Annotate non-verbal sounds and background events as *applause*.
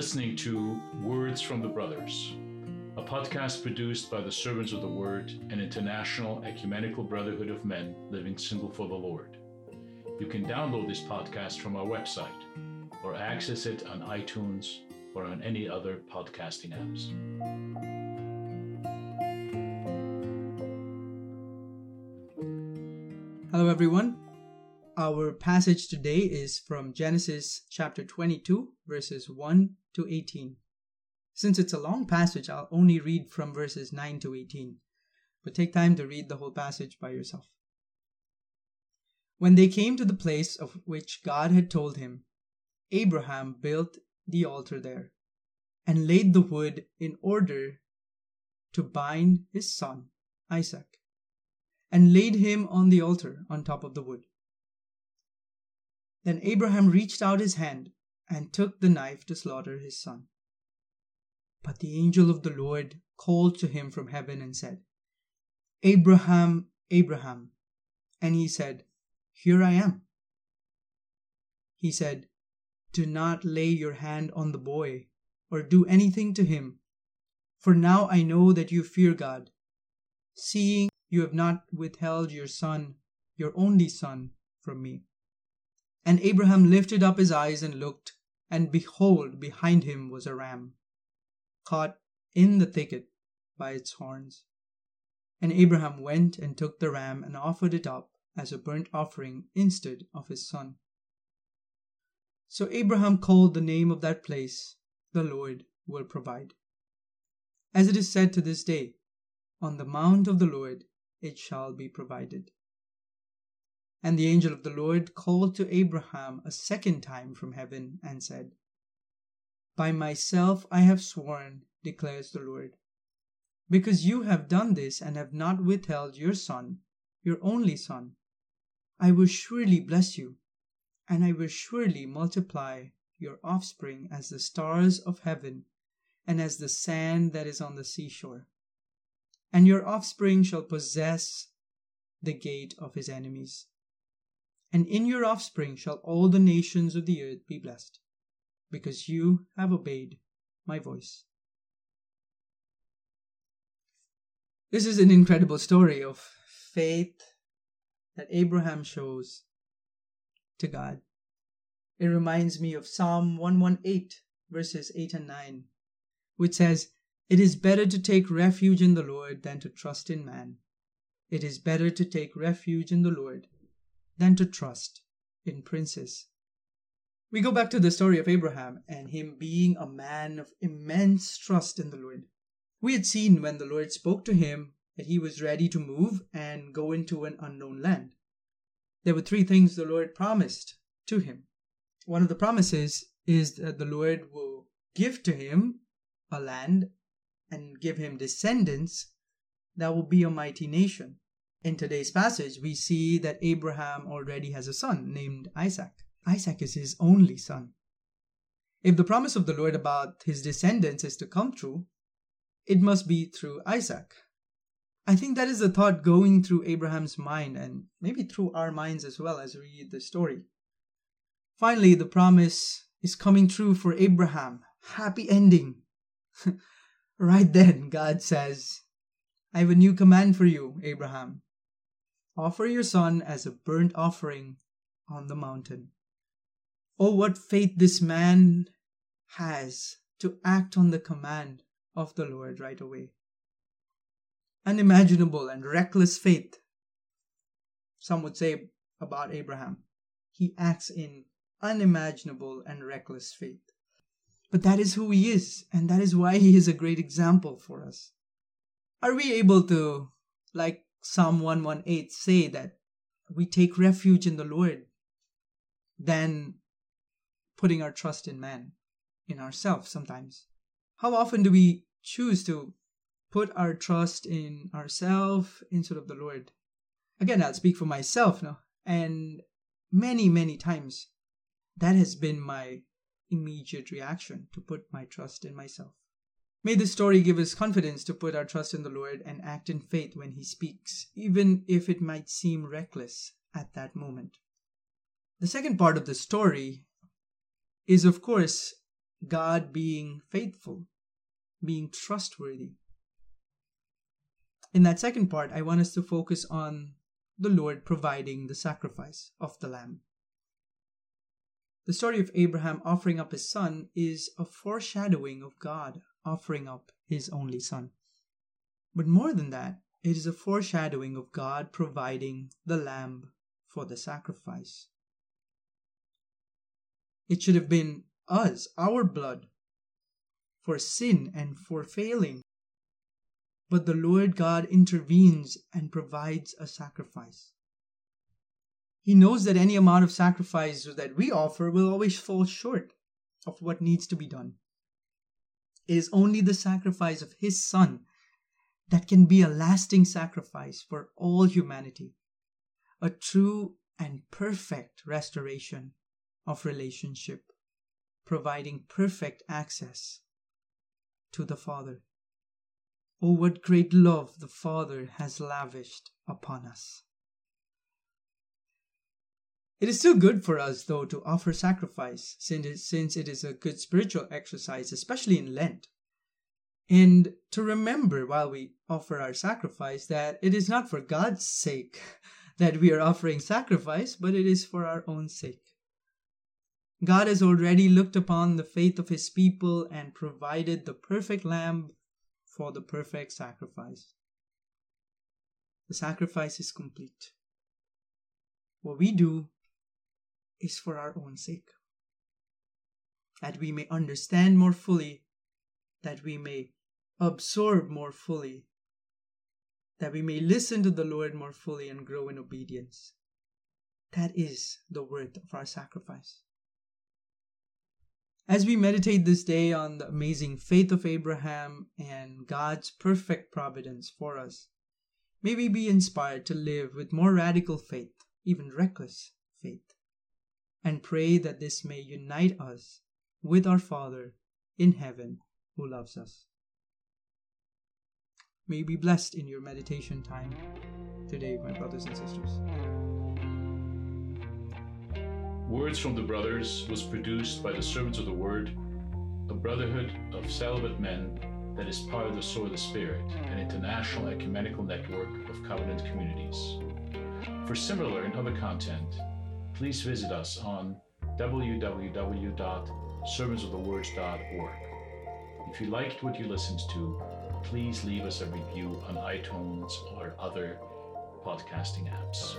listening to Words from the Brothers, a podcast produced by the Servants of the Word, an international ecumenical brotherhood of men living single for the Lord. You can download this podcast from our website or access it on iTunes or on any other podcasting apps. Hello, everyone. Our passage today is from Genesis chapter 22, verses 1 to 18. Since it's a long passage, I'll only read from verses 9 to 18, but take time to read the whole passage by yourself. When they came to the place of which God had told him, Abraham built the altar there and laid the wood in order to bind his son, Isaac, and laid him on the altar on top of the wood. Then Abraham reached out his hand and took the knife to slaughter his son. But the angel of the Lord called to him from heaven and said, Abraham, Abraham. And he said, Here I am. He said, Do not lay your hand on the boy, or do anything to him. For now I know that you fear God, seeing you have not withheld your son, your only son, from me. And Abraham lifted up his eyes and looked, and behold, behind him was a ram, caught in the thicket by its horns. And Abraham went and took the ram and offered it up as a burnt offering instead of his son. So Abraham called the name of that place, The Lord will provide. As it is said to this day, On the mount of the Lord it shall be provided. And the angel of the Lord called to Abraham a second time from heaven and said, By myself I have sworn, declares the Lord, because you have done this and have not withheld your son, your only son. I will surely bless you, and I will surely multiply your offspring as the stars of heaven and as the sand that is on the seashore. And your offspring shall possess the gate of his enemies and in your offspring shall all the nations of the earth be blessed, because you have obeyed my voice. This is an incredible story of faith that Abraham shows to God. It reminds me of Psalm 118, verses 8 and 9, which says, It is better to take refuge in the Lord than to trust in man. It is better to take refuge in the Lord than to trust in princes. We go back to the story of Abraham and him being a man of immense trust in the Lord. We had seen when the Lord spoke to him that he was ready to move and go into an unknown land. There were three things the Lord promised to him. One of the promises is that the Lord will give to him a land and give him descendants that will be a mighty nation. In today's passage, we see that Abraham already has a son named Isaac. Isaac is his only son. If the promise of the Lord about his descendants is to come true, it must be through Isaac. I think that is the thought going through Abraham's mind and maybe through our minds as well as we read the story. Finally, the promise is coming true for Abraham. Happy ending. *laughs* right then, God says, I have a new command for you, Abraham. Offer your son as a burnt offering on the mountain. Oh, what faith this man has to act on the command of the Lord right away. Unimaginable and reckless faith, some would say about Abraham. He acts in unimaginable and reckless faith. But that is who he is, and that is why he is a great example for us. Are we able to, like Psalm 118 say that we take refuge in the Lord than putting our trust in man, in ourselves sometimes. How often do we choose to put our trust in ourselves instead of the Lord? Again, I'll speak for myself now. And many, many times that has been my immediate reaction to put my trust in myself. May this story give us confidence to put our trust in the Lord and act in faith when He speaks, even if it might seem reckless at that moment. The second part of the story is, of course, God being faithful, being trustworthy. In that second part, I want us to focus on the Lord providing the sacrifice of the lamb. The story of Abraham offering up his son is a foreshadowing of God offering up his only son. But more than that, it is a foreshadowing of God providing the lamb for the sacrifice. It should have been us, our blood, for sin and for failing. But the Lord God intervenes and provides a sacrifice. He knows that any amount of sacrifice that we offer will always fall short of what needs to be done. It is only the sacrifice of His Son that can be a lasting sacrifice for all humanity, a true and perfect restoration of relationship, providing perfect access to the Father. Oh, what great love the Father has lavished upon us. It is still good for us, though, to offer sacrifice, since it is a good spiritual exercise, especially in Lent. And to remember while we offer our sacrifice that it is not for God's sake *laughs* that we are offering sacrifice, but it is for our own sake. God has already looked upon the faith of his people and provided the perfect lamb for the perfect sacrifice. The sacrifice is complete. What we do is for our own sake. That we may understand more fully, that we may absorb more fully, that we may listen to the Lord more fully and grow in obedience. That is the worth of our sacrifice. As we meditate this day on the amazing faith of Abraham and God's perfect providence for us, may we be inspired to live with more radical faith, even reckless faith, and pray that this may unite us with our Father in heaven who loves us. May you be blessed in your meditation time today, my brothers and sisters. Words from the Brothers was produced by the Servants of the Word, a brotherhood of celibate men that is part of the Sword of the Spirit, an international ecumenical network of covenant communities. For similar and other content, please visit us on www.servantsofthewords.org. If you liked what you listened to, please leave us a review on iTunes or other podcasting apps.